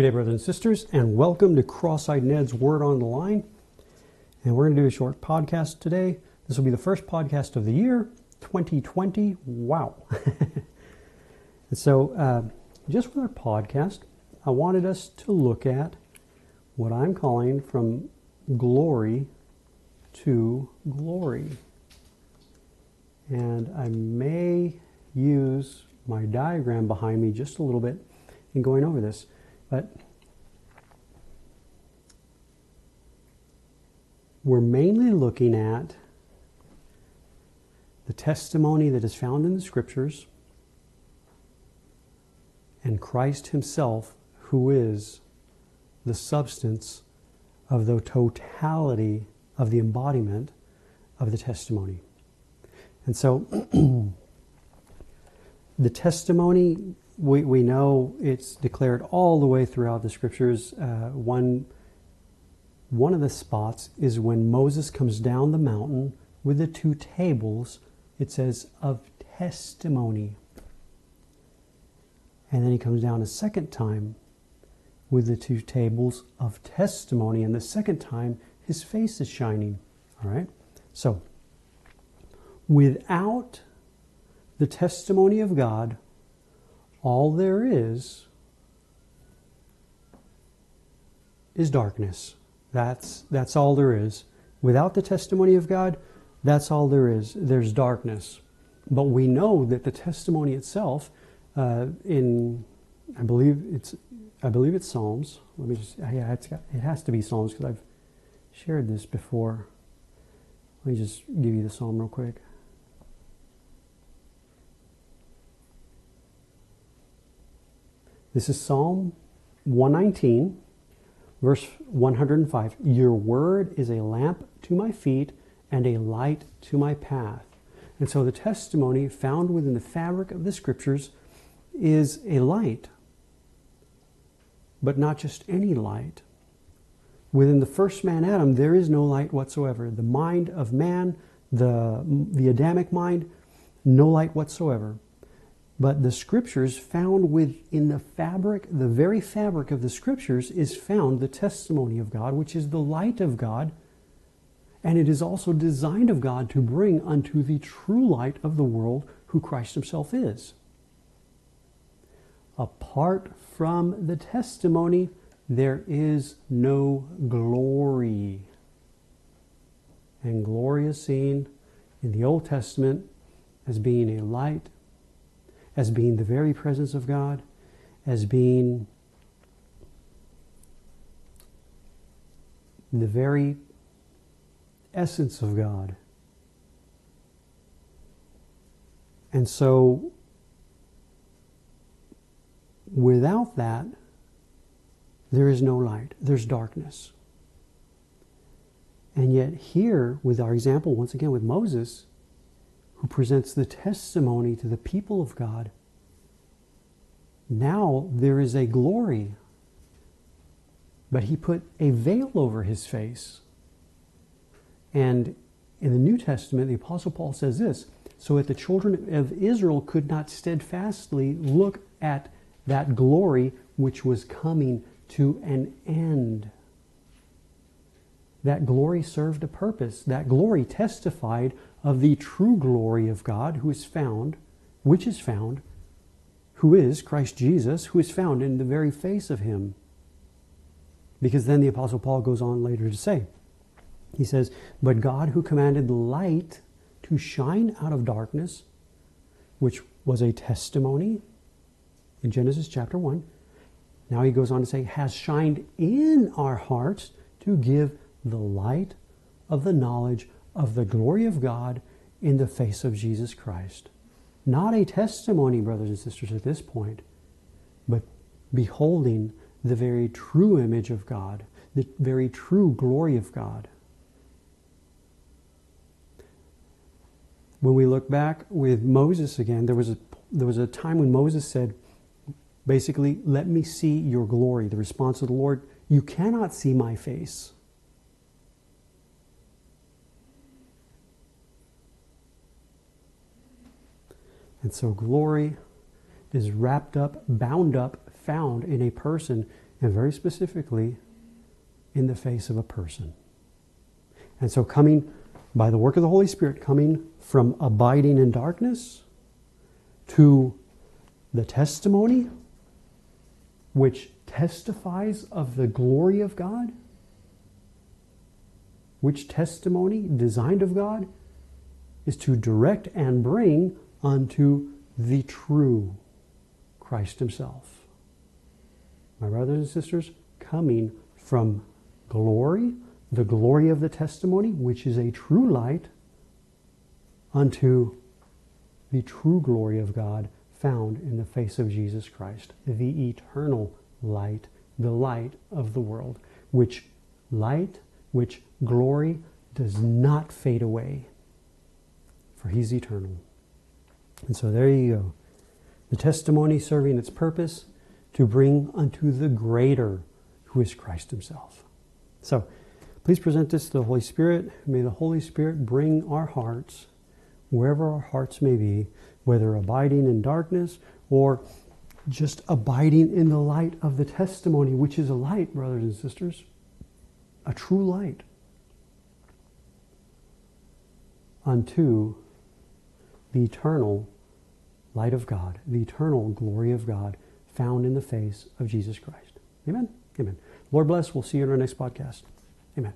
Good day, brothers and sisters, and welcome to Cross-eyed Ned's Word on the Line. And we're going to do a short podcast today. This will be the first podcast of the year, 2020. Wow. and so, uh, just with our podcast, I wanted us to look at what I'm calling from glory to glory. And I may use my diagram behind me just a little bit in going over this. But we're mainly looking at the testimony that is found in the scriptures and Christ Himself, who is the substance of the totality of the embodiment of the testimony. And so, the testimony we, we know it's declared all the way throughout the scriptures. Uh, one, one of the spots is when Moses comes down the mountain with the two tables, it says, of testimony. And then he comes down a second time with the two tables of testimony. And the second time, his face is shining. All right? So, without the testimony of God, all there is is darkness. That's, that's all there is. Without the testimony of God, that's all there is. There's darkness. But we know that the testimony itself, uh, in I believe it's I believe it's Psalms. Let me just yeah, got, it has to be Psalms because I've shared this before. Let me just give you the psalm real quick. This is Psalm 119, verse 105. Your word is a lamp to my feet and a light to my path. And so the testimony found within the fabric of the scriptures is a light, but not just any light. Within the first man, Adam, there is no light whatsoever. The mind of man, the, the Adamic mind, no light whatsoever. But the scriptures found within the fabric, the very fabric of the scriptures, is found the testimony of God, which is the light of God. And it is also designed of God to bring unto the true light of the world who Christ Himself is. Apart from the testimony, there is no glory. And glory is seen in the Old Testament as being a light as being the very presence of God, as being the very essence of God. And so, without that, there is no light, there's darkness. And yet, here, with our example, once again with Moses, presents the testimony to the people of God, now there is a glory. But he put a veil over his face. And in the New Testament, the Apostle Paul says this so that the children of Israel could not steadfastly look at that glory which was coming to an end. That glory served a purpose. That glory testified of the true glory of God who is found, which is found, who is Christ Jesus, who is found in the very face of him. Because then the Apostle Paul goes on later to say, he says, But God who commanded light to shine out of darkness, which was a testimony in Genesis chapter 1, now he goes on to say, has shined in our hearts to give the light of the knowledge of the glory of God in the face of Jesus Christ. Not a testimony, brothers and sisters, at this point, but beholding the very true image of God, the very true glory of God. When we look back with Moses again, there was a, there was a time when Moses said, basically, let me see your glory. The response of the Lord, you cannot see my face. And so glory is wrapped up, bound up, found in a person and very specifically in the face of a person. And so, coming by the work of the Holy Spirit, coming from abiding in darkness to the testimony which testifies of the glory of God, which testimony designed of God is to direct and bring unto the true Christ Himself. My brothers and sisters, coming from glory, the glory of the testimony, which is a true light, unto the true glory of God found in the face of Jesus Christ, the eternal light, the light of the world, which light, which glory does not fade away, for He's eternal. And so there you go. The testimony serving its purpose to bring unto the greater, who is Christ Himself. So, please present this to the Holy Spirit. May the Holy Spirit bring our hearts, wherever our hearts may be, whether abiding in darkness or just abiding in the light of the testimony, which is a light, brothers and sisters, a true light, unto the eternal light of God, the eternal glory of God found in the face of Jesus Christ. Amen. Amen. Lord bless. We'll see you in our next podcast. Amen.